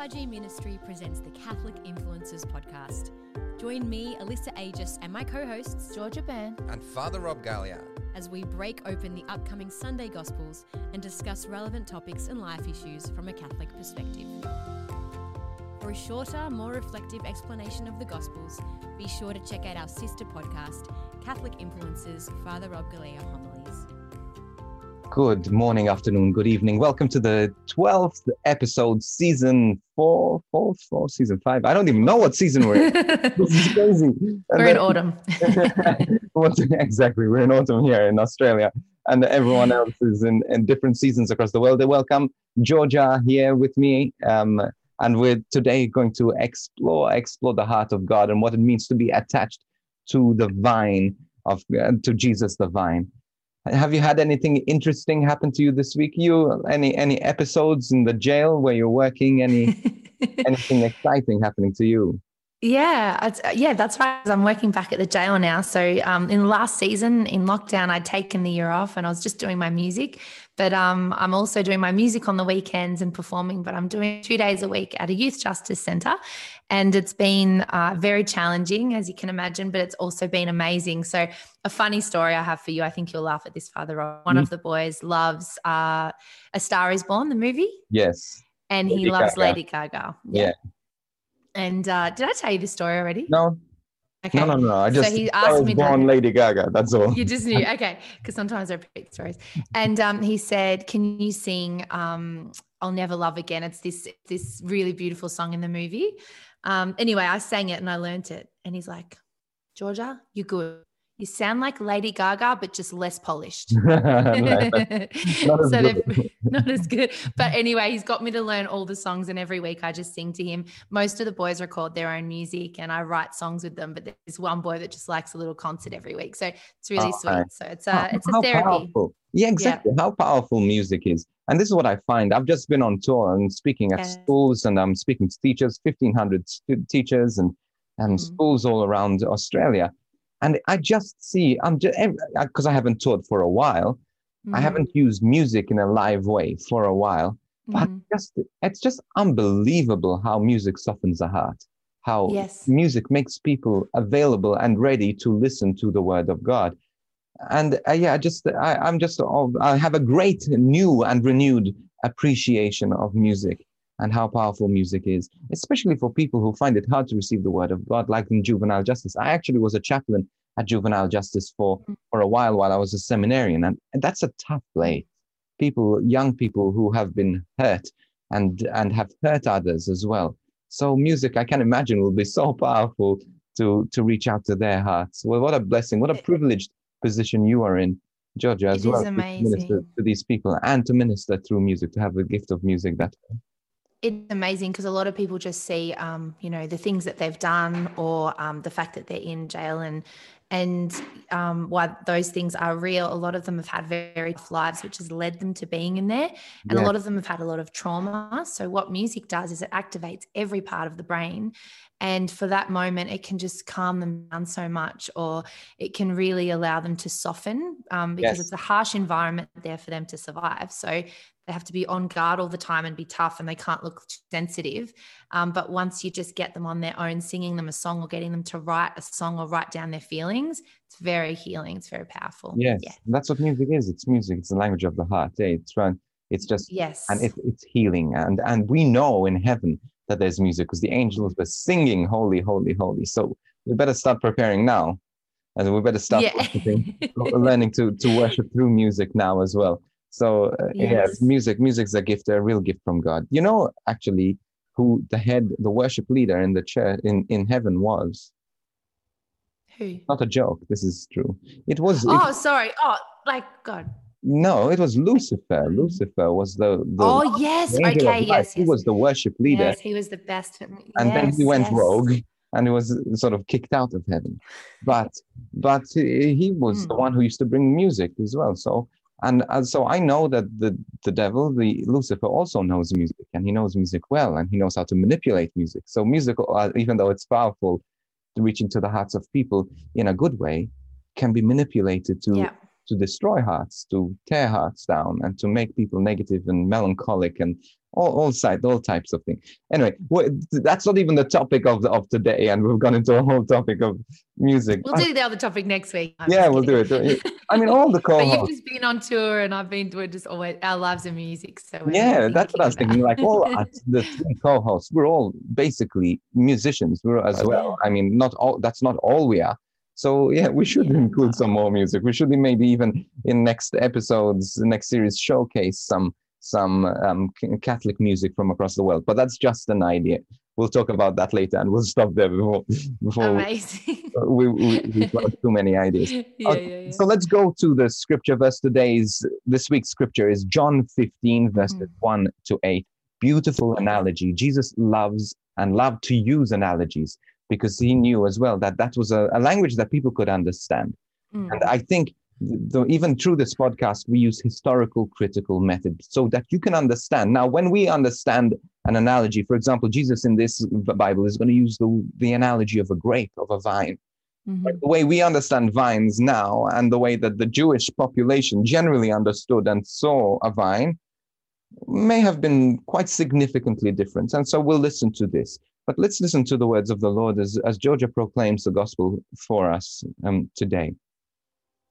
FRG Ministry presents the Catholic Influencers Podcast. Join me, Alyssa Aegis, and my co hosts, Georgia Byrne and Father Rob Galea as we break open the upcoming Sunday Gospels and discuss relevant topics and life issues from a Catholic perspective. For a shorter, more reflective explanation of the Gospels, be sure to check out our sister podcast, Catholic Influencers Father Rob Galea Homilies. Good morning, afternoon, good evening. Welcome to the 12th episode, season four, four, four, season five. I don't even know what season we're in. this is crazy. And We're in autumn. exactly. We're in autumn here in Australia, and everyone else is in, in different seasons across the world. They welcome Georgia here with me. Um, and we're today going to explore explore the heart of God and what it means to be attached to the vine of uh, to Jesus the vine. Have you had anything interesting happen to you this week? You any any episodes in the jail where you're working? Any anything exciting happening to you? Yeah, yeah, that's right. I'm working back at the jail now. So um, in the last season in lockdown, I'd taken the year off and I was just doing my music. But um, I'm also doing my music on the weekends and performing. But I'm doing two days a week at a youth justice centre, and it's been uh, very challenging, as you can imagine. But it's also been amazing. So a funny story I have for you. I think you'll laugh at this, Father. Rob. One Mm. of the boys loves uh, A Star Is Born, the movie, Yes. and he loves Gaga. Lady Gaga. Yeah. And uh, did I tell you this story already? No. Okay. No, no, no. I So just he I asked was me born Lady Gaga. That's all. You just knew. Okay. Because sometimes I repeat stories. And um, he said, Can you sing um, I'll Never Love Again? It's this this really beautiful song in the movie. Um, anyway, I sang it and I learnt it. And he's like, Georgia, you're good. You sound like Lady Gaga, but just less polished. not as not as good. But anyway, he's got me to learn all the songs, and every week I just sing to him. Most of the boys record their own music, and I write songs with them. But there's one boy that just likes a little concert every week, so it's really Oh, sweet. So it's a How- it's a therapy. powerful. Yeah, exactly. How powerful music is. And this is what I find. I've just been on tour and speaking at Yeah. schools, and I'm speaking to teachers, 1,500 stu- teachers and, and Mm. schools all around Australia. And I just see, I'm just, because I haven't taught for a while, I Mhm, haven't used music in a live way for a while. But mhm. just, it's just unbelievable how music softens the heart. How Yes. music makes people available and ready to listen to the word of God. And uh, yeah, just I, I'm just oh, I have a great new and renewed appreciation of music and how powerful music is, especially for people who find it hard to receive the word of God, like in juvenile justice. I actually was a chaplain at juvenile justice for for a while while I was a seminarian, and, and that's a tough place. People, young people who have been hurt and and have hurt others as well. So music, I can imagine, will be so powerful to to reach out to their hearts. Well, what a blessing! What a privileged position you are in, Georgia, as It well to minister to these people and to minister through music, to have the gift of music. That it's amazing because a lot of people just see um, you know the things that they've done or um, the fact that they're in jail and and um, why those things are real. A lot of them have had very, tough lives which has led them to being in there. And a lot of them have had a lot of trauma. So what music does is it activates every part of the brain. And for that moment it can just calm them down so much or it can really allow them to soften um, because Yes. it's a harsh environment there for them to survive. So they have to be on guard all the time and be tough and they can't look sensitive um, but once you just get them on their own singing them a song or getting them to write a song or write down their feelings it's very healing it's very powerful yes, yeah that's what music is. It's music. It's the language of the heart. eh? It's run. It's just yes and it, it's healing and and we know in heaven that there's music because the angels were singing holy holy holy so we better start preparing now and we better start yeah learning to to worship through music now as well so uh, yes Yes. music music's a gift a real gift from god. You know actually who the head the worship leader in the church in in heaven was? Who? Not a joke this is true. It was it- oh sorry. Oh like god. No it was lucifer. Lucifer was the, the oh yes. the okay light. yes, he was the worship leader. Yes he was the best. And then he went yes. rogue and he was sort of kicked out of heaven. But but he was the Hmm. one who used to bring music as well. So and, and so i know that the the devil the lucifer also knows music and he knows music well and he knows how to manipulate music. So music uh, even though it's powerful to reach into the hearts of people in a good way can be manipulated to yeah. to destroy hearts, to tear hearts down, and to make people negative and melancholic and all, all sides, all types of things. Anyway, well, that's not even the topic of the, of today, and we've gone into a whole topic of music. We'll do the other topic next week. I'm yeah, we'll do it. I mean, all the co But you've just been on tour, and I've been. We're just always our lives are music. So yeah, that's what I was thinking. Like all the three co-hosts, we're all basically musicians. We're as well. I mean, not all. That's not all we are. So yeah, we should include some more music. We should maybe even in next episodes, next series, showcase some some um, Catholic music from across the world. But that's just an idea. We'll talk about that later, and we'll stop there before before Amazing. we, we, we got too many ideas. yeah, okay, yeah, yeah. So let's go to the scripture verse. Today's this week's scripture is John 15 verses mm. 1 to 8. Beautiful analogy. Jesus loves and loved to use analogies because he knew as well that that was a, a language that people could understand. Mm. And I think the, even through this podcast, we use historical critical method so that you can understand. Now, when we understand an analogy, for example, Jesus in this Bible is going to use the, the analogy of a grape, of a vine. Mm-hmm. The way we understand vines now and the way that the Jewish population generally understood and saw a vine may have been quite significantly different. And so we'll listen to this. But let's listen to the words of the Lord as, as Georgia proclaims the gospel for us um, today.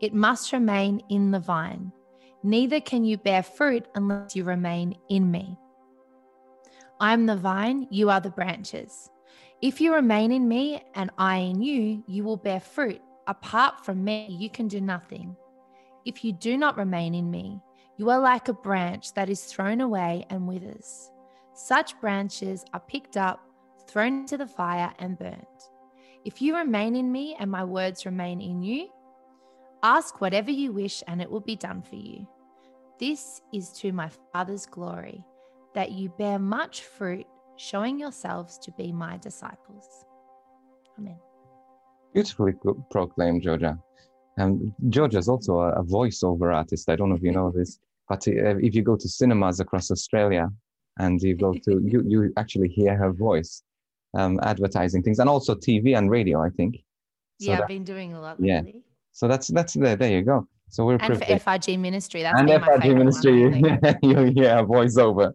it must remain in the vine. Neither can you bear fruit unless you remain in me. I am the vine, you are the branches. If you remain in me and I in you, you will bear fruit. Apart from me, you can do nothing. If you do not remain in me, you are like a branch that is thrown away and withers. Such branches are picked up, thrown into the fire, and burnt. If you remain in me and my words remain in you, Ask whatever you wish, and it will be done for you. This is to my Father's glory, that you bear much fruit, showing yourselves to be my disciples. Amen. Beautifully proclaimed, Georgia. Um, Georgia is also a, a voiceover artist. I don't know if you know this, but uh, if you go to cinemas across Australia and you go to, you, you actually hear her voice um, advertising things and also TV and radio, I think. So yeah, that, I've been doing a lot lately. Yeah. So that's that's there. There you go. So we're and for FRG ministry. That's and FRG ministry. you hear voiceover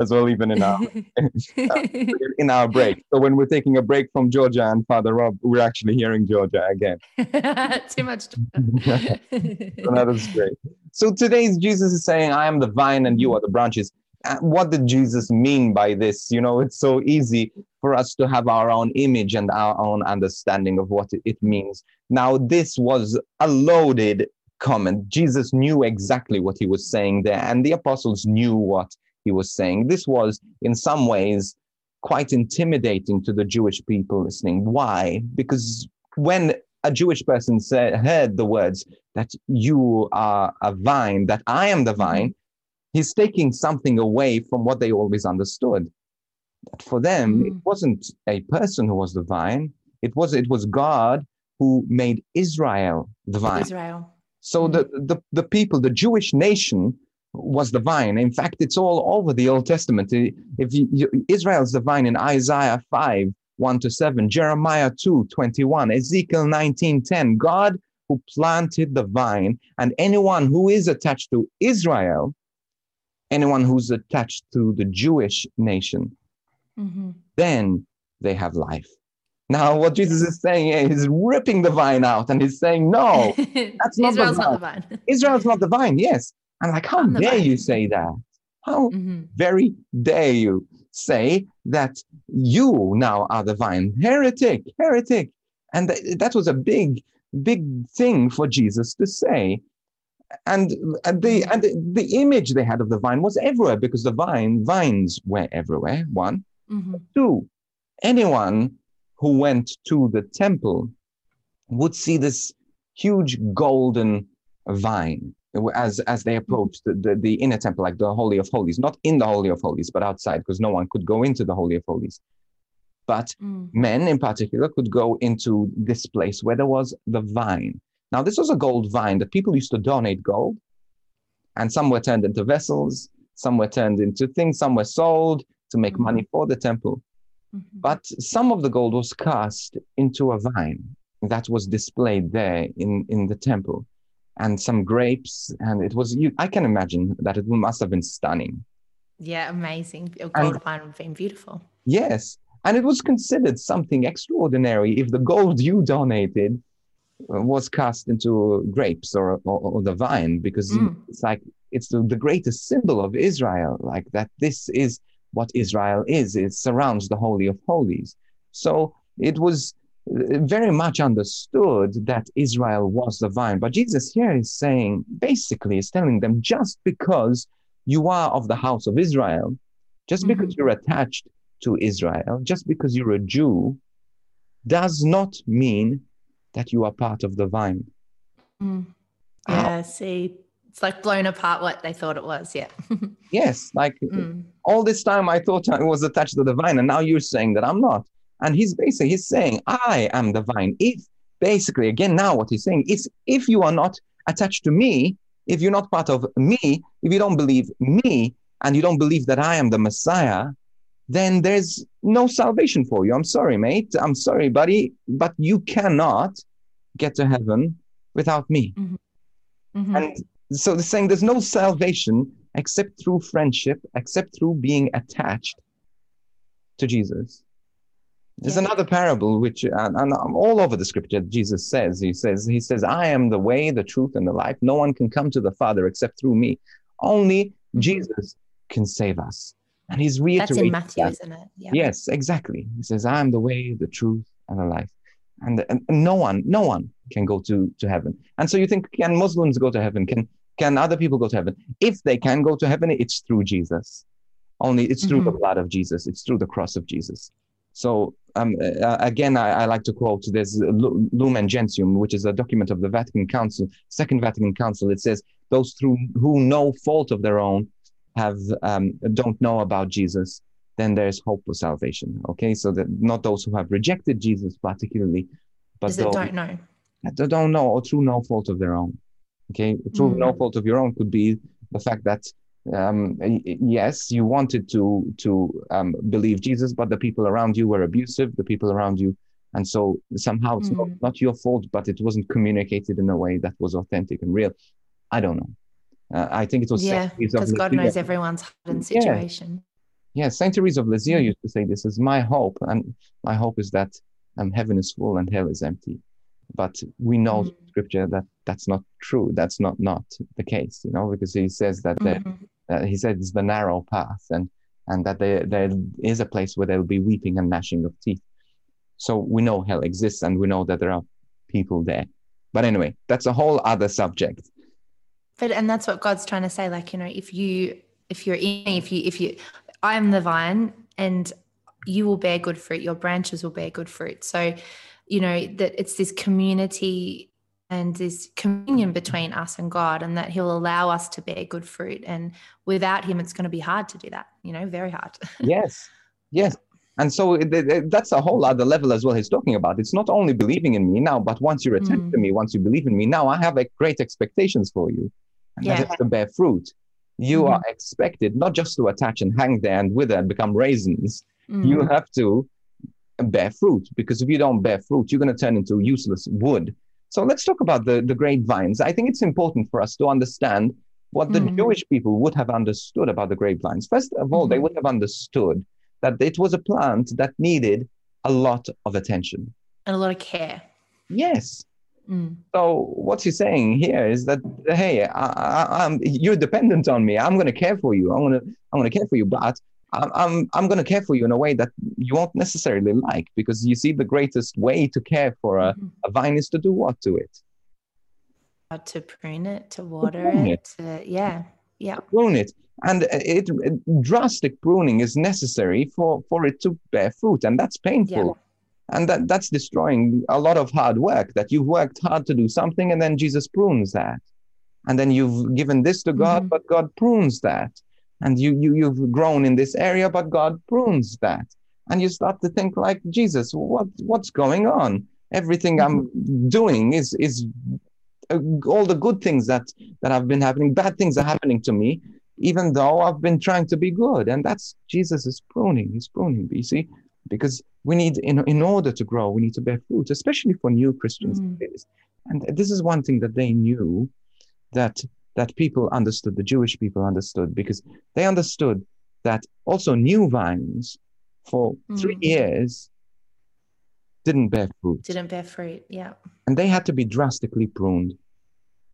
as well, even in our in our break. So when we're taking a break from Georgia and Father Rob, we're actually hearing Georgia again. Too much. so that is great. So today's Jesus is saying, "I am the vine, and you are the branches." Uh, what did Jesus mean by this? You know, it's so easy for us to have our own image and our own understanding of what it means. Now, this was a loaded comment. Jesus knew exactly what he was saying there, and the apostles knew what he was saying. This was, in some ways, quite intimidating to the Jewish people listening. Why? Because when a Jewish person said, heard the words that you are a vine, that I am the vine, he's taking something away from what they always understood. But for them, it wasn't a person who was the vine. It was it was God who made Israel the vine. Israel. So mm. the, the the people, the Jewish nation, was the vine. In fact, it's all over the Old Testament. If you, you, Israel's the vine in Isaiah five one to seven, Jeremiah two twenty one, Ezekiel nineteen ten. God who planted the vine, and anyone who is attached to Israel anyone who's attached to the Jewish nation, mm-hmm. then they have life. Now, what Jesus is saying is ripping the vine out and he's saying, no, that's not, Israel's the not the vine. Israel's not the vine, yes. And like, how dare you say that? How mm-hmm. very dare you say that you now are the vine? Heretic, heretic. And th- that was a big, big thing for Jesus to say and, and the and the, the, image they had of the vine was everywhere because the vine vines were everywhere. One, mm-hmm. two, anyone who went to the temple would see this huge golden vine. as as they approached the, the, the inner temple, like the Holy of Holies, not in the Holy of Holies, but outside, because no one could go into the Holy of Holies. But Mm. men in particular could go into this place where there was the vine. Now, this was a gold vine that people used to donate gold, and some were turned into vessels, some were turned into things, some were sold to make Mhm. money for the temple. Mhm. But some of the gold was cast into a vine that was displayed there in, in the temple, and some grapes, and it was you. I can imagine that it must have been stunning. Yeah, amazing. A And- gold vine would have been beautiful. Yes, and it was considered something extraordinary if the gold you donated was cast into grapes or, or, or the vine, because Mm. it's like it's the, the greatest symbol of Israel, like that this is what Israel is. It surrounds the Holy of Holies. So it was uh, very much understood that Israel was the vine. But Jesus here is saying, basically, is telling them just because you are of the house of Israel, just because you're attached to Israel, just because you're a Jew, does not mean that you are part of the vine. Mm. Yeah, see, it's like blown apart what they thought it was. Yeah. Yes, like Mm. all this time I thought I was attached to the vine, and now you're saying that I'm not. And he's basically he's saying, I am the vine. If basically again now what he's saying is if you are not attached to me, if you're not part of me, if you don't believe me, and you don't believe that I am the Messiah, then there's no salvation for you. I'm sorry, mate. I'm sorry, buddy, but you cannot get to heaven without me. Mhm. And so they're saying there's no salvation except through friendship, except through being attached to Jesus. There's Yeah. another parable which, and, and all over the scripture, Jesus says, he says, he says, I am the way, the truth, and the life. No one can come to the Father except through me. Only Mhm. Jesus can save us. And he's That's reiterating in Matthew, isn't it? Yeah. Yes, exactly. He says, I am the way, the truth, and the life. And, and no one, no one can go to, to heaven. And so you think, can Muslims go to heaven? Can can other people go to heaven? If they can go to heaven, it's through Jesus. Only it's through the Mhm. blood of Jesus. It's through the cross of Jesus. So um, uh, again, I, I like to quote, there's Lu- Lumen Gentium, which is a document of the Vatican Council, Second Vatican Council. It says, those through who no fault of their own have um, don't know about Jesus, then there's hope for salvation. Okay, so that not those who have rejected Jesus particularly, but those don't know? that don't know or through no fault of their own. Okay, through no Mm. fault of your own could be the fact that um, yes, you wanted to to um, believe Jesus, but the people around you were abusive. The people around you, and so somehow it's not, Mm. not your fault, but it wasn't communicated in a way that was authentic and real. I don't know. Uh, I think it was Yeah, Saint Teresa of because God knows everyone's heart and situation. Yeah, Saint Teresa of Lisieux Mm. used to say, "This is my hope, and my hope is that um, heaven is full and hell is empty." But we know Mm. scripture that that's not true. That's not not the case, you know, because he says that there, Mhm. uh, he said it's the narrow path, and and that there there is a place where there will be weeping and gnashing of teeth. So we know hell exists, and we know that there are people there. But anyway, that's a whole other subject. But and that's what God's trying to say. Like, you know, if you if you're in if you if you I am the vine and you will bear good fruit, your branches will bear good fruit. So, you know, that it's this community and this communion between us and God, and that He'll allow us to bear good fruit. And without Him, it's going to be hard to do that, you know, very hard. yes yes and so it, it- it- that's a whole other level as well he's talking about it's not only believing in me now but once you're attached to Mm. me once you believe in me now i have like, great expectations for you and that Yeah. is to bear fruit you Mhm. are expected not just to attach and hang there and wither and become raisins Mm. you have to bear fruit because if you don't bear fruit you're going to turn into useless wood so let's talk about the, the grapevines i think it's important for us to understand what the Mhm. jewish people would have understood about the grapevines first of all they Mhm. would have understood that it was a plant that needed a lot of attention and a lot of care. yes Mm. so what he's saying here is that hey, I, I, I'm, you're dependent on me. I'm going to care for you. I'm going to I'm going to care for you, but I'm I'm, I'm going to care for you in a way that you won't necessarily like because you see the greatest way to care for a, Mhm. a vine is to do what to it, Uh, To prune it, to water prune it, to, yeah, yeah. prune it, and it, it- drastic pruning is necessary for for it to bear fruit, and that's painful. And that, that's destroying a lot of hard work that you've worked hard to do something, and then Jesus prunes that. and then you've given this to God, Mhm. but God prunes that. And you, you, you've grown in this area, but God prunes that. And you start to think like, Jesus, what, what's going on? Everything I'm doing is, is uh, all the good things that, that have been happening, bad things are happening to me, even though I've been trying to be good. And that's Jesus is pruning. He's pruning, you see, because we need, in, in order to grow, we need to bear fruit, especially for new Christians. Mm. And this is one thing that they knew that that people understood, the Jewish people understood, because they understood that also new vines for three Mm. years didn't bear fruit. Didn't bear fruit. Yeah. And they had to be drastically pruned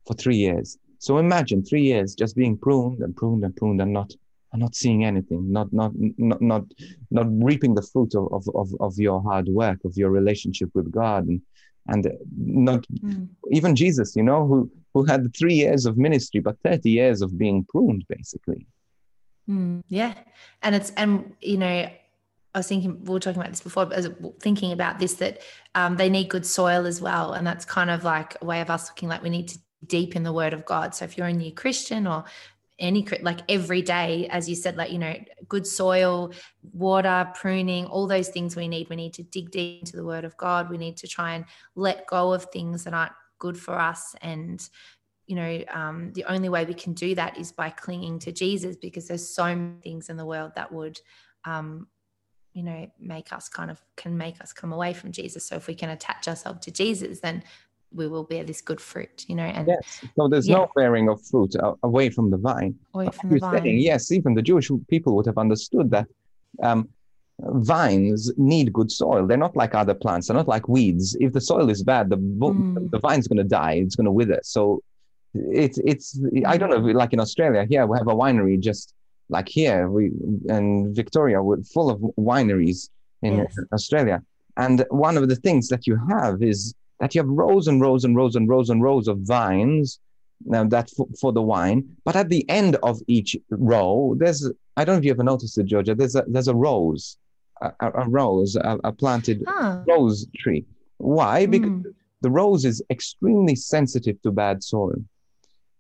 for three years. So imagine three years just being pruned and pruned and pruned and not and not seeing anything, not not not not not reaping the fruit of, of, of, of your hard work, of your relationship with God and and not Mm. even Jesus, you know, who who had three years of ministry, but 30 years of being pruned, basically. Mm, yeah. And it's, and, you know, I was thinking, we were talking about this before, but as thinking about this, that um, they need good soil as well. And that's kind of like a way of us looking like we need to deep in the word of God. So if you're a new Christian or any, like every day, as you said, like, you know, good soil, water, pruning, all those things we need. We need to dig deep into the word of God. We need to try and let go of things that aren't good for us and you know um, the only way we can do that is by clinging to jesus because there's so many things in the world that would um, you know make us kind of can make us come away from jesus so if we can attach ourselves to jesus then we will bear this good fruit you know and Yes. So there's Yeah. no bearing of fruit away from the vine. away from the saying, vine yes, even the Jewish people would have understood that um, vines need good soil. They're not like other plants. They're not like weeds. If the soil is bad, the Mm. the vine's going to die. It's going to wither. So it's it's I don't know. Mm. Like in Australia, here we have a winery just like here we and Victoria, we're full of wineries in Yes. Australia. And one of the things that you have is that you have rows and rows and rows and rows and rows of vines now that for, for the wine. But at the end of each row there's i don't know if you ever noticed it georgia there's a there's a rose a, a, rose a, a planted ah, rose tree. Why? Because mm, the rose is extremely sensitive to bad soil.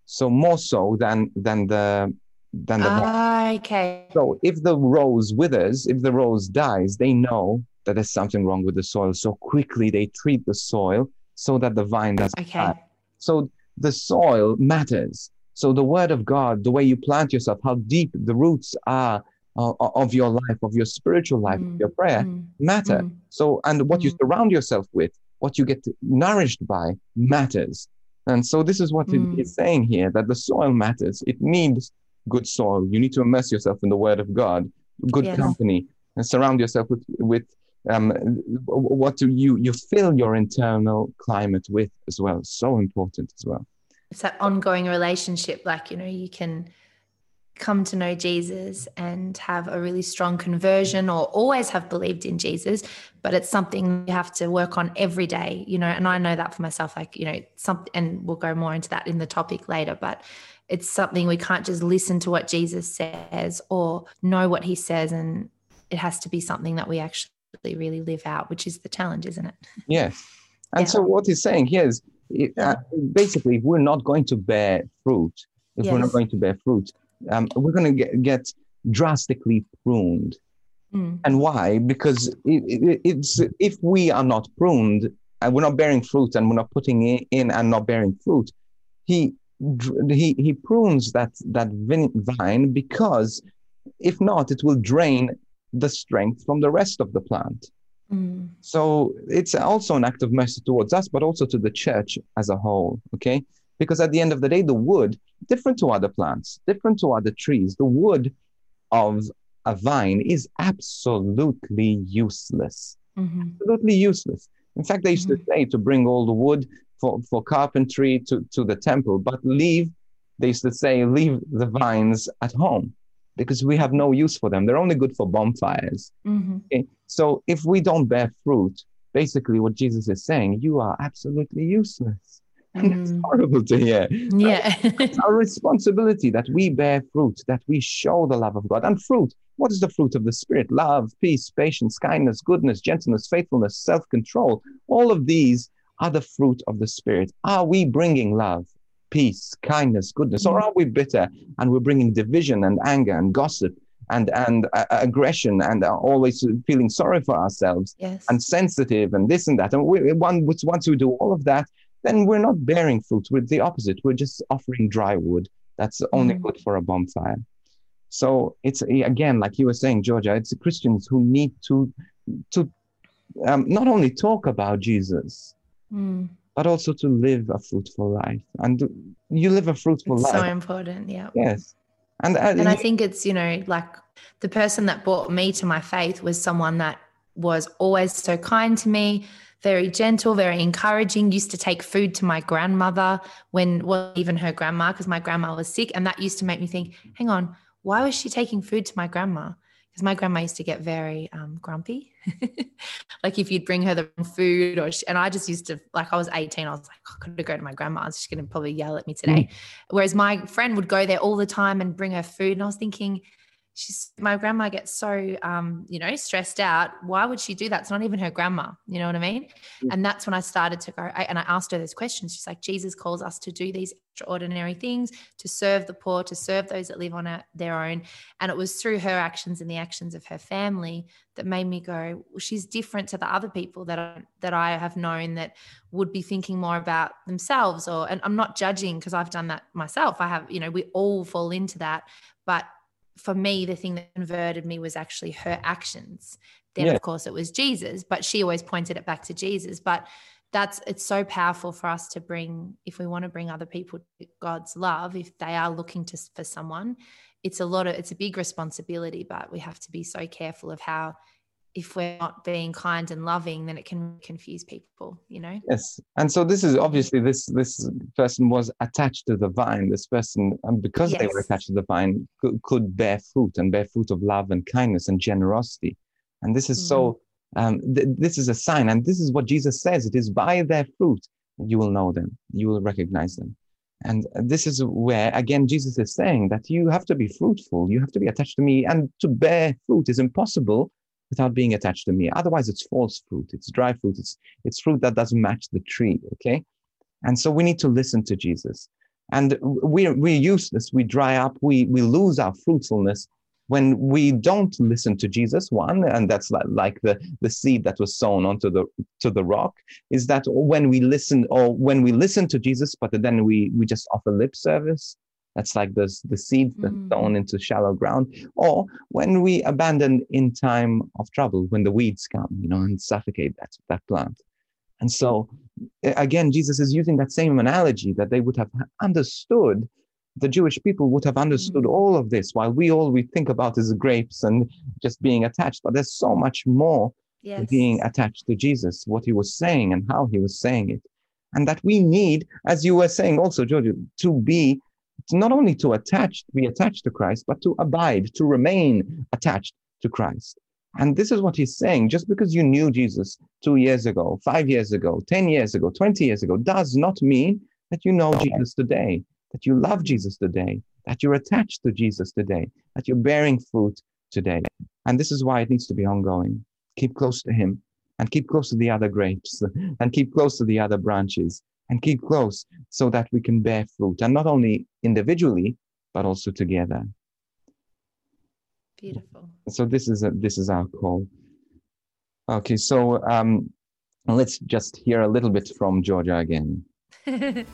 So more so than than the than the ah, okay. So if the rose withers if the rose dies they know that there's something wrong with the soil so quickly they treat the soil so that the vine doesn't okay die. So the soil matters. So the word of God, the way you plant yourself, how deep the roots are uh, of your life, of your spiritual life, of Mm, your prayer, mm, matter. mm, So, and what you Mm. surround yourself with, what you get nourished by, matters. And so this is what it Mm. is saying here that the soil matters. It needs good soil. You need to immerse yourself in the word of God, good Yes. company, and surround yourself with, with um, what do you, you fill your internal climate with as well. So important as well. it's that ongoing relationship like you know you can come to know jesus and have a really strong conversion or always have believed in jesus but it's something you have to work on every day you know and i know that for myself like you know something and we'll go more into that in the topic later but it's something we can't just listen to what jesus says or know what he says and it has to be something that we actually really live out which is the challenge isn't it Yes. And Yeah. so what he's saying here is uh, basically, if we're not going to bear fruit, if we're not going to bear fruit, um, we're going to get, get drastically pruned. Mm, And why? Because it, it, it's if we are not pruned and we're not bearing fruit and we're not putting in, in and not bearing fruit, he he he prunes that that vine because if not, it will drain the strength from the rest of the plant. mm, So it's also an act of mercy towards us, but also to the church as a whole. Okay. Because at the end of the day, the wood, different to other plants, different to other trees, the wood of a vine is absolutely useless. mhm, Absolutely useless. In fact, they used to say to bring all the wood for, for carpentry to, to the temple, but leave, they used to say, leave the vines at home because we have no use for them. They're only good for bonfires. mhm. Okay. So if we don't bear fruit, basically what Jesus is saying, you are absolutely useless. And that's Mm. horrible to hear. Yeah. It's our responsibility that we bear fruit, that we show the love of God. And fruit, what is the fruit of the Spirit? Love, peace, patience, kindness, goodness, gentleness, faithfulness, self control. All of these are the fruit of the Spirit. Are we bringing love, peace, kindness, goodness? Or are we bitter and we're bringing division and anger and gossip and and uh, aggression and are always feeling sorry for ourselves Yes. and sensitive and this and that? And we, one, once we do all of that, then we're not bearing fruit. We're the opposite. We're just offering dry wood that's only Mhm. good for a bonfire. So it's again, like you were saying, Georgia, it's Christians who need to to um, not only talk about Jesus, Mm. But also to live a fruitful life. And you live a fruitful It's life. so important. Yeah. yes. And, uh, And I think it's, you know, like the person that brought me to my faith was someone that was always so kind to me, very gentle, very encouraging, used to take food to my grandmother when, well, even her grandma, because my grandma was sick. And that used to make me think, hang on, why was she taking food to my grandma? Because my grandma used to get very um, grumpy. like if you'd bring her the wrong food, or she, and I just used to, like, I was 18, I was like, I could go to my grandma's. She's going to probably yell at me today. Whereas my friend would go there all the time and bring her food. And I was thinking, she's my grandma gets so um, you know, stressed out. Why would she do that? It's not even her grandma. You know what I mean? And that's when I started to go, I, and I asked her those questions. She's like, Jesus calls us to do these extraordinary things, to serve the poor, to serve those that live on a, their own. And it was through her actions and the actions of her family that made me go, well, she's different to the other people that I, that I have known that would be thinking more about themselves. Or, and I'm not judging because I've done that myself. I have, you know, we all fall into that. But for me, the thing that converted me was actually her actions. Then, Yeah. of course, it was Jesus, but she always pointed it back to Jesus. But that's it's so powerful for us to bring if we want to bring other people to God's love, if they are looking to for someone, it's a lot of it's a big responsibility, but we have to be so careful of how if we're not being kind and loving, then it can confuse people, you know? Yes, and so this is obviously this this person was attached to the vine. This person, and because they were attached to the vine, could, could bear fruit and bear fruit of love and kindness and generosity. And this is so. Um, th- this is a sign, and this is what Jesus says: it is by their fruit you will know them, you will recognize them. And this is where again Jesus is saying that you have to be fruitful, you have to be attached to me, and to bear fruit is impossible without being attached to me. Otherwise, it's false fruit, it's dry fruit, it's it's fruit that doesn't match the tree okay? And so we need to listen to jesus. And we're we're useless we dry up we we lose our fruitfulness when we don't listen to jesus. One and that's like, the the seed that was sown onto the to the rock is that when we listen or when we listen to jesus but then we we just offer lip service that's like the, the seeds that's Mm. sown into shallow ground or when we abandon in time of trouble when the weeds come you know and suffocate that that plant and so again jesus is using that same analogy that they would have understood the jewish people would have understood Mm. all of this while we all we think about is grapes and just being attached but there's so much more Yes. being attached to jesus what he was saying and how he was saying it and that we need as you were saying also george to be not only to attach be attached to christ but to abide to remain attached to christ. And this is what he's saying. Just because you knew jesus two years ago five years ago 10 years ago 20 years ago does not mean that you know jesus today that you love jesus today that you're attached to jesus today that you're bearing fruit today. And this is why it needs to be ongoing. Keep close to him and keep close to the other grapes and keep close to the other branches and keep close so that we can bear fruit and not only individually but also together Beautiful. so this is a, this is our call okay so um let's just hear a little bit from georgia again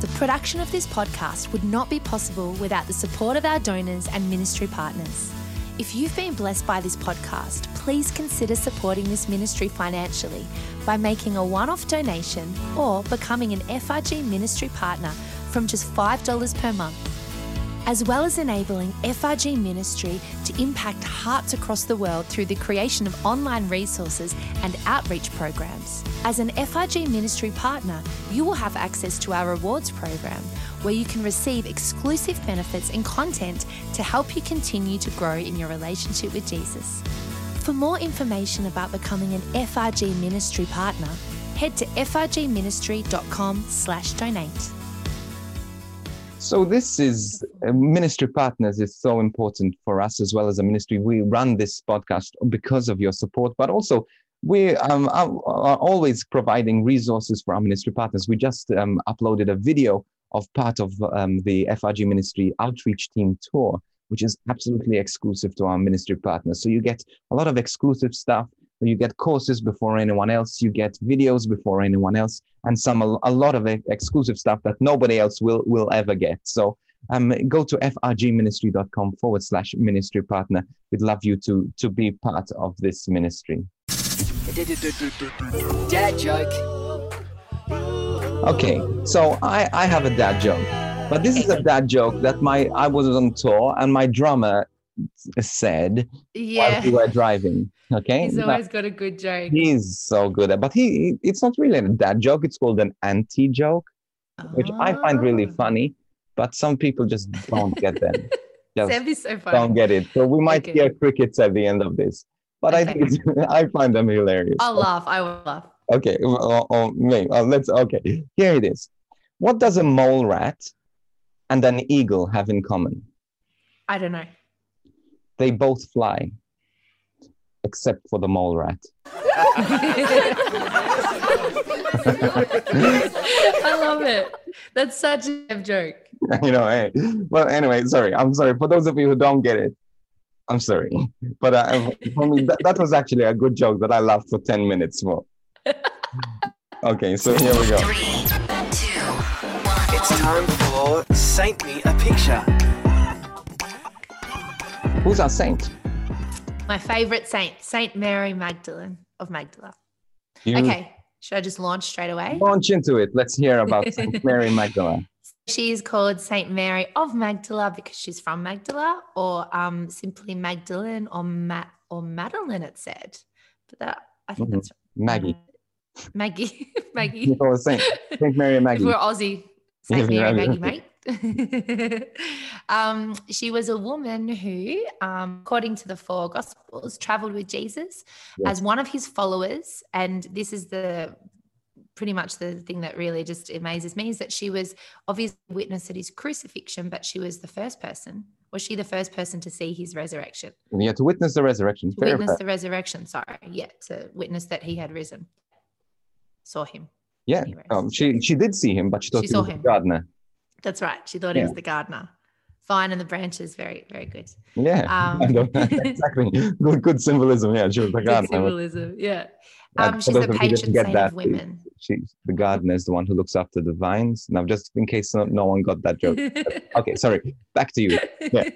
The production of this podcast would not be possible without the support of our donors and ministry partners. If you've been blessed by this podcast, please consider supporting this ministry financially by making a one off donation or becoming an FRG ministry partner from just $5 per month. As well as enabling FRG ministry to impact hearts across the world through the creation of online resources and outreach programs. As an FRG ministry partner, you will have access to our rewards program where you can receive exclusive benefits and content to help you continue to grow in your relationship with Jesus. For more information about becoming an FRG ministry partner, head to frgministry.com/donate. So this is uh, ministry partners is so important for us as well as a ministry. We run this podcast because of your support, but also we um, are, are always providing resources for our ministry partners. We just um, uploaded a video of part of um, the FRG Ministry Outreach Team Tour, which is absolutely exclusive to our ministry partners. So you get a lot of exclusive stuff. You get courses before anyone else. You get videos before anyone else, and some a lot of exclusive stuff that nobody else will will ever get. So um, go to frgministry.com forward slash ministry partner. We'd love you to to be part of this ministry. Dad joke. Okay, so I, I have a dad joke, but this is a dad joke that my I was on tour and my drummer said yeah. while we were driving. Okay, he's always now, got a good joke. He's so good at, but he it's not really a dad joke. It's called an anti joke, oh. which I find really ah. funny. But some people just don't get them. Just so don't get it. So we might okay. hear crickets at the end of this but okay. I think I find them hilarious. I'll laugh. I will laugh. Okay, oh, oh, oh, let's. Okay, here it is. What does a mole rat and an eagle have in common? I don't know. They both fly, except for the mole rat. I love it. That's such a joke. You know, hey. Well, anyway, sorry. I'm sorry for those of you who don't get it. I'm sorry, but uh, for me, that, that was actually a good joke that I laughed for 10 minutes more. okay, so here we go. Three, two, one. It's time for Saint Me a Picture. Who's our saint? My favorite saint, Saint Mary Magdalene of Magdala. You... Okay, should I just launch straight away? Launch into it. Let's hear about Saint Mary Magdalene. She's called Saint Mary of Magdala because she's from Magdala, or um, simply Magdalene or Matt or Madeline. It said, but that I think mm-hmm. that's Maggie. Maggie, Maggie. Saint Saint Mary and Maggie. If we're Aussie, Saint Mary, Maggie, mate. um, she was a woman who, um, according to the four Gospels, traveled with Jesus yes. as one of his followers. And this is the pretty much the thing that really just amazes me is that she was obviously witness at his crucifixion, but she was the first person. Was she the first person to see his resurrection? Yeah, to witness the resurrection. To witness the resurrection. Sorry, yeah, to witness that he had risen. Saw him. Yeah, um, she she did see him, but she thought she he saw was him. the gardener. That's right. She thought yeah. he was the gardener. Vine and the branches, very very good. Yeah, um, exactly. Good good symbolism. Yeah, she was the gardener. symbolism. Yeah. Um, she's the patron saint that, of women. She's the gardener is the one who looks after the vines. Now, just in case no, no one got that joke. okay, sorry. Back to you. Yeah.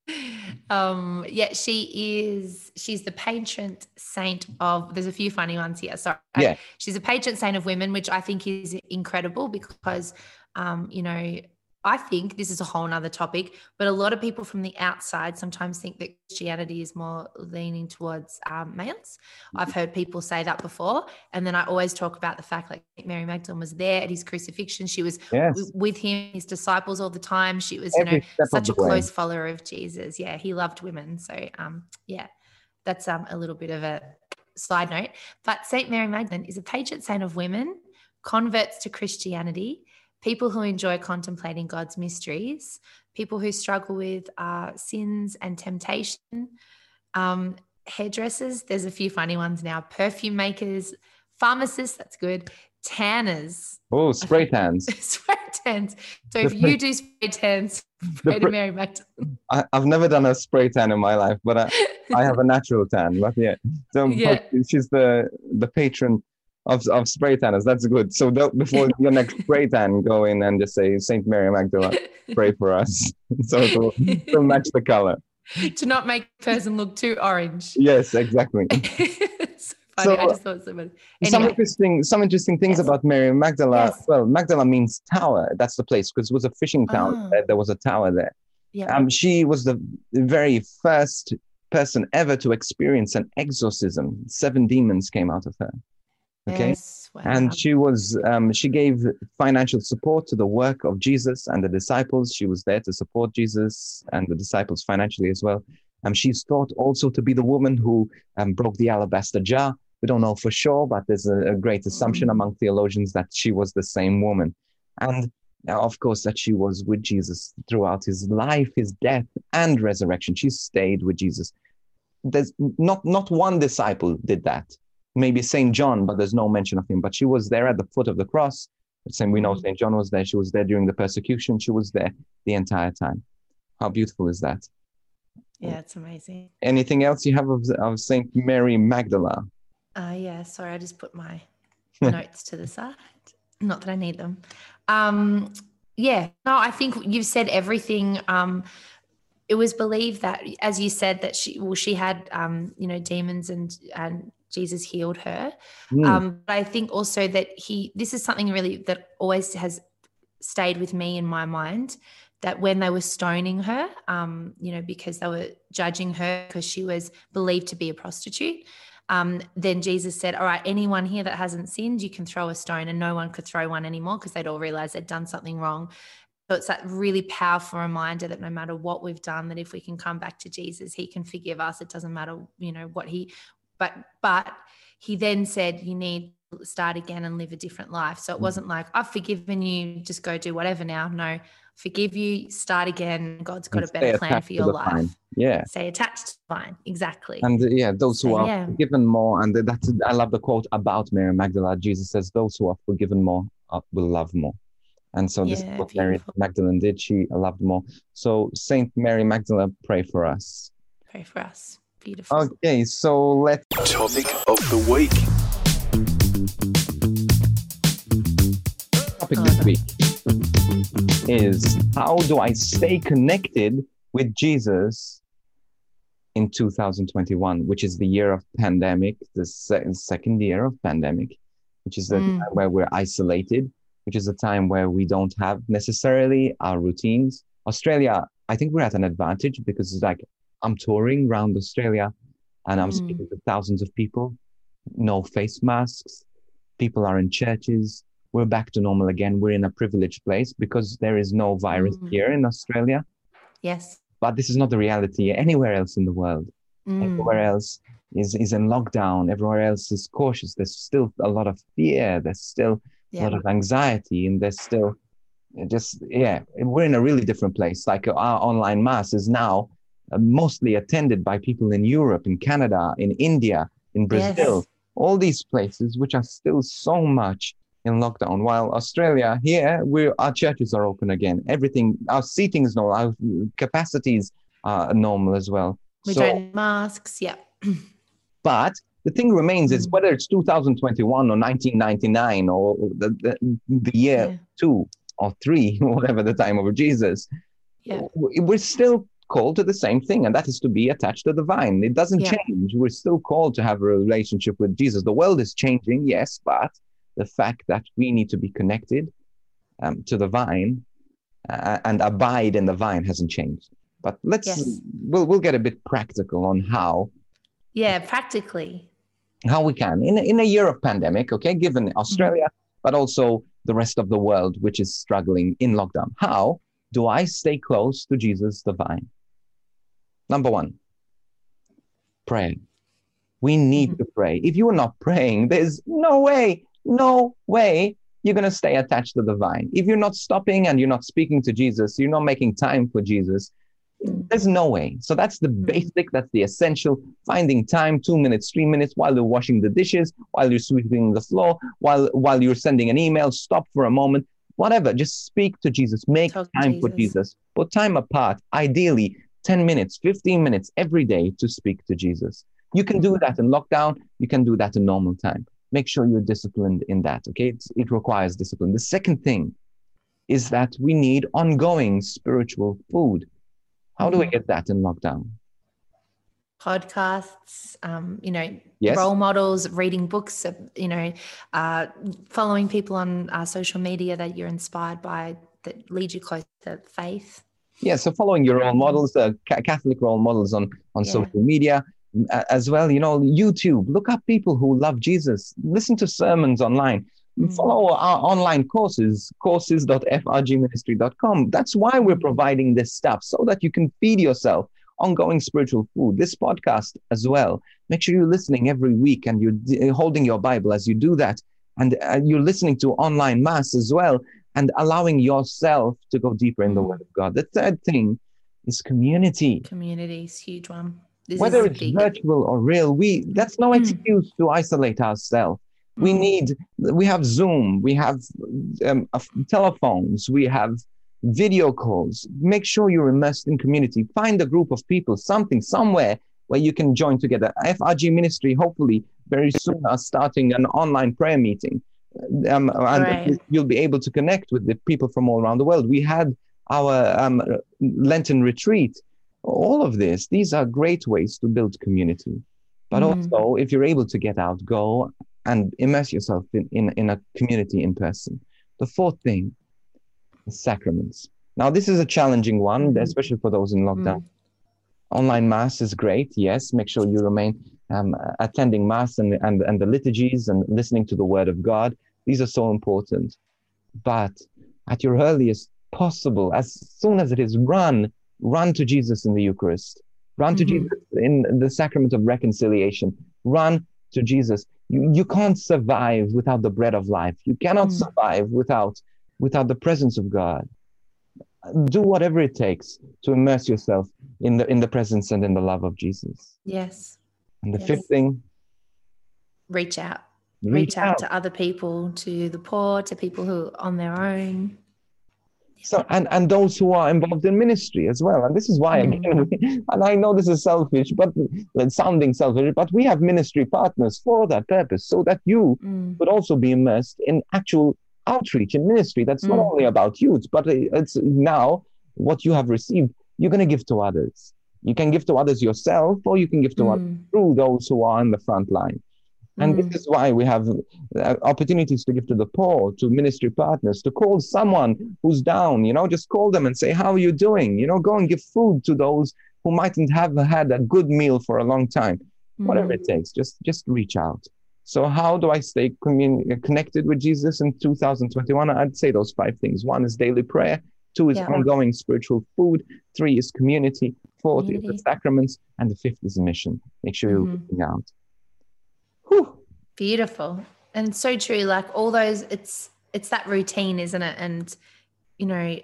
um, yeah, she is. She's the patron saint of. There's a few funny ones here. Sorry. Yeah. She's a patron saint of women, which I think is incredible because, um, you know, I think this is a whole nother topic, but a lot of people from the outside sometimes think that Christianity is more leaning towards um, males. I've heard people say that before. And then I always talk about the fact like Mary Magdalene was there at his crucifixion. She was yes. w- with him, his disciples all the time. She was, Every you know, such a close follower of Jesus. Yeah, he loved women. So, um, yeah, that's um, a little bit of a side note. But St. Mary Magdalene is a patron saint of women, converts to Christianity people who enjoy contemplating God's mysteries, people who struggle with uh, sins and temptation, um, hairdressers, there's a few funny ones now, perfume makers, pharmacists, that's good, tanners. Oh, spray tans. spray tans. So if you do spray tans, pray to Mary Magdalene. I, have never done a spray tan in my life, but I, I have a natural tan. But yeah, so yeah. she's the the patron of, of spray tanners. That's good. So before your next spray tan, go in and just say Saint Mary Magdalene, pray for us. so to, to match the color. To not make person look too orange. Yes, exactly. so, so I just thought so anyway. Some interesting, some interesting things yes. about Mary Magdala. Yes. Well, Magdala means tower. That's the place because it was a fishing town. Oh. There was a tower there. Yeah. Um, she was the very first person ever to experience an exorcism. Seven demons came out of her. Okay. Yes, And she was um, she gave financial support to the work of Jesus and the disciples. She was there to support Jesus and the disciples financially as well. Um, she's thought also to be the woman who um, broke the alabaster jar. We don't know for sure, but there's a, a great assumption among theologians that she was the same woman. And uh, of course, that she was with Jesus throughout his life, his death, and resurrection. She stayed with Jesus. There's not not one disciple did that maybe Saint John, but there's no mention of him. But she was there at the foot of the cross. Same, we know Mm. St. John was there. She was there during the persecution. She was there the entire time. How beautiful is that? Yeah, it's amazing. Anything else you have of, of St. Mary Magdala? Uh, yeah, sorry, I just put my notes to the side. Not that I need them. Um, yeah, no, I think you've said everything. Um, it was believed that, as you said, that she well, she had um, you know demons and and Jesus healed her. Hmm, Um, but I think also that he this is something really that always has stayed with me in my mind. That when they were stoning her, um, you know, because they were judging her because she was believed to be a prostitute, um, then Jesus said, All right, anyone here that hasn't sinned, you can throw a stone, and no one could throw one anymore because they'd all realized they'd done something wrong. So it's that really powerful reminder that no matter what we've done, that if we can come back to Jesus, he can forgive us. It doesn't matter, you know, what he but but he then said you need to start again and live a different life. So it Mm. wasn't like, I've forgiven you, just go do whatever now. No, forgive you, start again. God's got and a better plan for your life. Yeah. Stay attached to vine. Exactly. And uh, yeah, those who So, are yeah. forgiven more, and that's I love the quote about Mary Magdalene. Jesus says, "Those who are forgiven more uh, will love more." And so this is Yeah, what Mary. Magdalene did. She loved more. So Saint Mary Magdalene, pray for us. Pray for us. Beautiful. Okay, so let's Topic of the week. topic this week is how do I stay connected with Jesus in 2021, which is the year of pandemic, the se- second year of pandemic, which is the Mm. time where we're isolated, which is a time where we don't have necessarily our routines. Australia, I think we're at an advantage because it's like I'm touring around Australia and I'm Mm. speaking to thousands of people, no face masks, people are in churches, we're back to normal again. We're in a privileged place because there is no virus Mm. here in Australia. yes. But this is not the reality anywhere else in the world. Mm. Everywhere else is, is in lockdown. Everywhere else is cautious. There's still a lot of fear. There's still a lot of anxiety. And there's still just, yeah, we're in a really different place. Like our online mass is now mostly attended by people in Europe, in Canada, in India, in Brazil Yes. all these places which are still so much in lockdown while australia here we our churches are open again everything our seating is normal our capacities are normal as well We so don't masks. Yeah. but the thing remains is Mm. whether it's 2021 or 1999 or the, the, the year Yeah. two or three whatever the time of jesus Yeah. we're still called to the same thing and that is to be attached to the vine it doesn't Yeah. change we're still called to have a relationship with jesus the world is changing yes but the fact that we need to be connected um, to the vine uh, and abide in the vine hasn't changed but let's Yes. we'll, we'll get a bit practical on how Yeah. Practically. how we can in, a- in a year of pandemic okay given australia but also the rest of the world which is struggling in lockdown how do i stay close to jesus the vine number one prayer we need Mhm. to pray if you are not praying there's no way no way you're going to stay attached to the vine if you're not stopping and you're not speaking to jesus you're not making time for jesus Mm. there's no way. So that's the Mm. basic, that's the essential. Finding time, two minutes, three minutes, while you're washing the dishes, while you're sweeping the floor, while while you're sending an email, stop for a moment, whatever. Just speak to Jesus. Make Talk time for Jesus. Jesus. Put time apart, ideally 10 minutes, 15 minutes every day to speak to Jesus. You can do that in lockdown, you can do that in normal time. Make sure you're disciplined in that. Okay. It's, it requires discipline. The second thing is that we need ongoing spiritual food. How do we Mhm. get that in lockdown? podcasts, um, you know, Yes. role models, reading books, uh, you know, uh, following people on uh, social media that you're inspired by that lead you close to faith. Yeah, so following your role models, uh, ca- Catholic role models on, on Yeah. social media as well, you know, YouTube, look up people who love Jesus, listen to sermons online, Mm. follow our online courses, courses.frgministry.com. That's why we're providing this stuff so that you can feed yourself ongoing spiritual food. This podcast as well. Make sure you're listening every week and you're d- holding your Bible as you do that. And uh, you're listening to online mass as well and allowing yourself to go deeper in the Mm. Word of God. The third thing is community. Communities, huge one. This Whether is it's big. virtual or real, we that's no Mm. excuse to isolate ourselves. We need, we have Zoom, we have um, uh, telephones, we have video calls. Make sure you're immersed in community. Find a group of people, something, somewhere where you can join together. FRG Ministry, hopefully, very soon are starting an online prayer meeting. Um, and Right. you'll be able to connect with the people from all around the world. We had our um, Lenten retreat. All of this, these are great ways to build community. But Mhm. also, if you're able to get out, go and immerse yourself in, in, in a community in person. The fourth thing is sacraments. Now, this is a challenging one, Mhm. especially for those in lockdown. Online mass is great. Yes, make sure you remain um, attending mass and, and, and the liturgies and listening to the word of God. These are so important. But at your earliest possible, as soon as it is, run, run to Jesus in the Eucharist, run to Mhm. Jesus in the sacrament of reconciliation, run to Jesus. You, you can't survive without the bread of life. You cannot Mm. survive without, without the presence of God. Do whatever it takes to immerse yourself in the, in the presence and in the love of Jesus. Yes. And the Yes. fifth thing, Reach out. Reach, out. to other people, to the poor, to people who are on their own. So, and, and those who are involved in ministry as well. And this is why, Mm. again, we, and I know this is selfish, but it's sounding selfish, but we have ministry partners for that purpose so that you Mm. could also be immersed in actual outreach and ministry. That's not Mm. only about youth, but it's now what you have received, you're going to give to others. You can give to others yourself, or you can give to others Mm. through those who are in the front line. And Mm. this is why we have uh, opportunities to give to the poor, to ministry partners, to call someone who's down, you know, just call them and say, How are you doing? You know, go and give food to those who mightn't have had a good meal for a long time. Whatever Mm. it takes, just just reach out. So, how do I stay commun- connected with Jesus in 2021? I'd say those five things. One is daily prayer, two is Yeah. ongoing spiritual food, three is community, fourth is the sacraments, and the fifth is mission. Make sure you're Mhm. reaching out. Whew. Beautiful. And so true. Like all those, it's it's that routine, isn't it? And you know,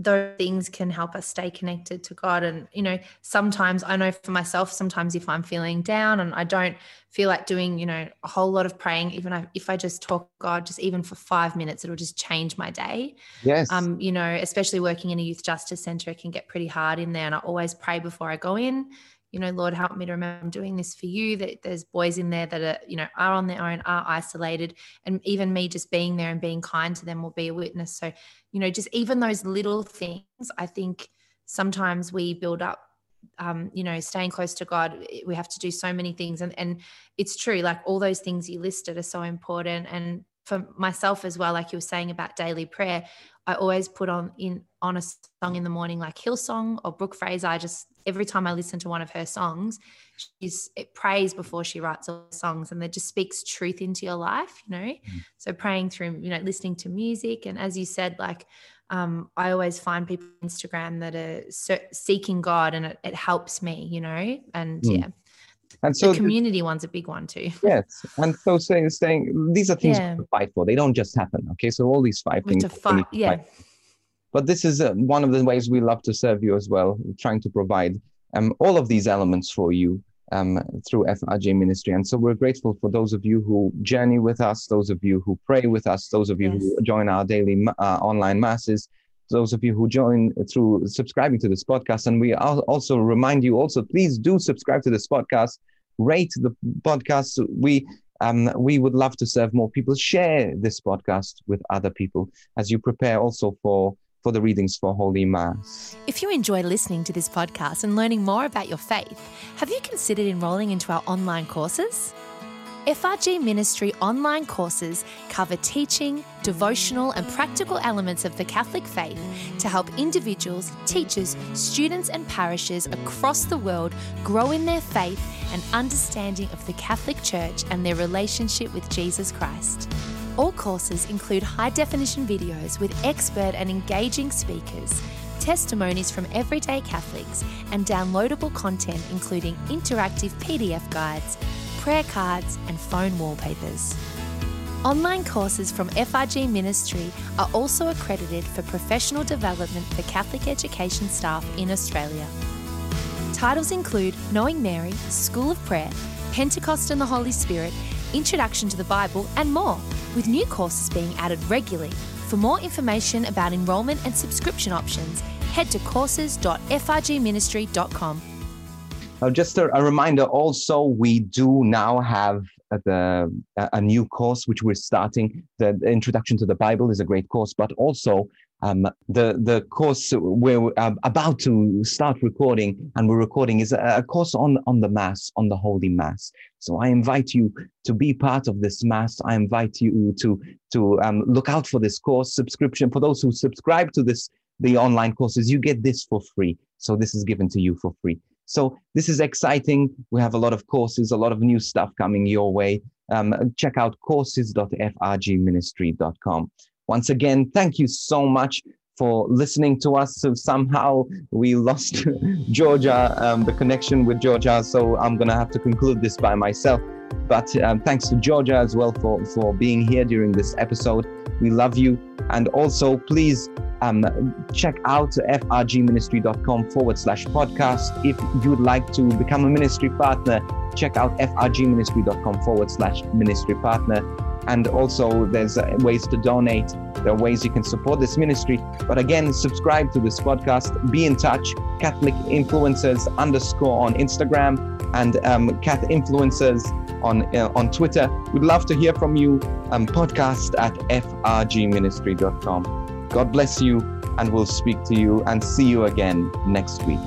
those things can help us stay connected to God. And, you know, sometimes I know for myself, sometimes if I'm feeling down and I don't feel like doing, you know, a whole lot of praying, even if- if I just talk God, just even for five minutes, it'll just change my day. Yes. Um, you know, especially working in a youth justice center, it can get pretty hard in there. And I always pray before I go in, you know, Lord, help me to remember I'm doing this for you. That there's boys in there that are, you know, are on their own, are isolated. And even me just being there and being kind to them will be a witness. So, you know, just even those little things, I think sometimes we build up um, you know, staying close to God, we have to do so many things. And and it's true, like all those things you listed are so important. And for myself as well, like you were saying about daily prayer, I always put on in on a song in the morning, like Hillsong or Brooke Fraser. I just every time I listen to one of her songs, she's it prays before she writes all the songs, and that just speaks truth into your life, you know. So praying through, you know, listening to music, and as you said, like um, I always find people on Instagram that are seeking God, and it, it helps me, you know. And Mm. yeah, and so the community one's a big one too. yes, and so saying saying these are things Yeah. to fight for. They don't just happen. Okay, so all these five We things. to fight, yeah. But this is uh, one of the ways we love to serve you as well, trying to provide um, all of these elements for you um, through FRG Ministry. And so we're grateful for those of you who journey with us, those of you who pray with us, those of you who join our daily uh, online masses, those of you who join through subscribing to this podcast. And we also remind you also, please do subscribe to this podcast, rate the podcast. We um, we would love to serve more people. Share this podcast with other people as you prepare also for for the readings for Holy Mass. If you enjoy listening to this podcast and learning more about your faith, have you considered enrolling into our online courses? FRG Ministry online courses cover teaching, devotional, and practical elements of the Catholic faith to help individuals, teachers, students, and parishes across the world grow in their faith and understanding of the Catholic Church and their relationship with Jesus Christ. All courses include high definition videos with expert and engaging speakers, testimonies from everyday Catholics, and downloadable content including interactive PDF guides, prayer cards, and phone wallpapers. Online courses from FRG Ministry are also accredited for professional development for Catholic education staff in Australia. Titles include Knowing Mary, School of Prayer, Pentecost and the Holy Spirit, Introduction to the Bible, and more, with new courses being added regularly. For more information about enrolment and subscription options, head to courses.frgministry.com. Uh, just a, a, reminder also, we do now have the, a new course which we're starting. The, Introduction to the Bible is a great course, but also um, the the course we're about to start recording and we're recording is a, a, course on on the mass on the holy mass. So i invite you to be part of this mass. I invite you to to um, look out for this course subscription. For those who subscribe to this the online courses you get this for free. So this is given to you for free so this is exciting we have a lot of courses a lot of new stuff coming your way um, check out courses.frgministry.com once again, thank you so much for listening to us. So somehow we lost Georgia, um, the connection with Georgia. So I'm going to have to conclude this by myself. But um, thanks to Georgia as well for, for being here during this episode. We love you. And also, please um, check out frgministry.com forward slash podcast. If you'd like to become a ministry partner, check out frgministry.com forward slash ministry partner. And also, there's uh, ways to donate. There are ways you can support this ministry. But again, subscribe to this podcast. Be in touch. Catholic Influencers underscore on Instagram and um, Cath Influencers on uh, on Twitter. We'd love to hear from you. Um, podcast at frgministry.com. God bless you, and we'll speak to you and see you again next week.